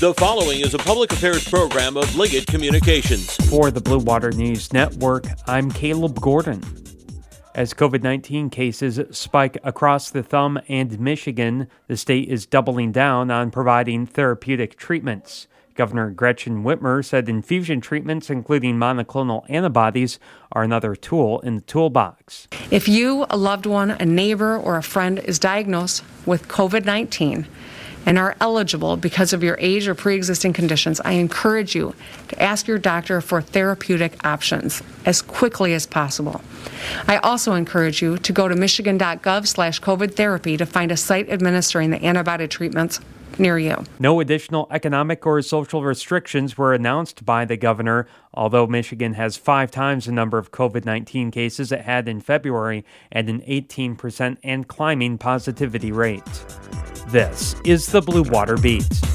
The following is a public affairs program of Liggett Communications. For the Blue Water News Network, I'm Caleb Gordon. As COVID 19 cases spike across the thumb and Michigan, the state is doubling down on providing therapeutic treatments. Governor Gretchen Whitmer said infusion treatments, including monoclonal antibodies, are another tool in the toolbox. If you, a loved one, a neighbor, or a friend is diagnosed with COVID 19, and are eligible because of your age or pre existing conditions, I encourage you to ask your doctor for therapeutic options as quickly as possible. I also encourage you to go to michigan.gov slash COVID therapy to find a site administering the antibiotic treatments near you. No additional economic or social restrictions were announced by the governor, although Michigan has five times the number of COVID 19 cases it had in February and an 18% and climbing positivity rate. This is the Blue Water Beat.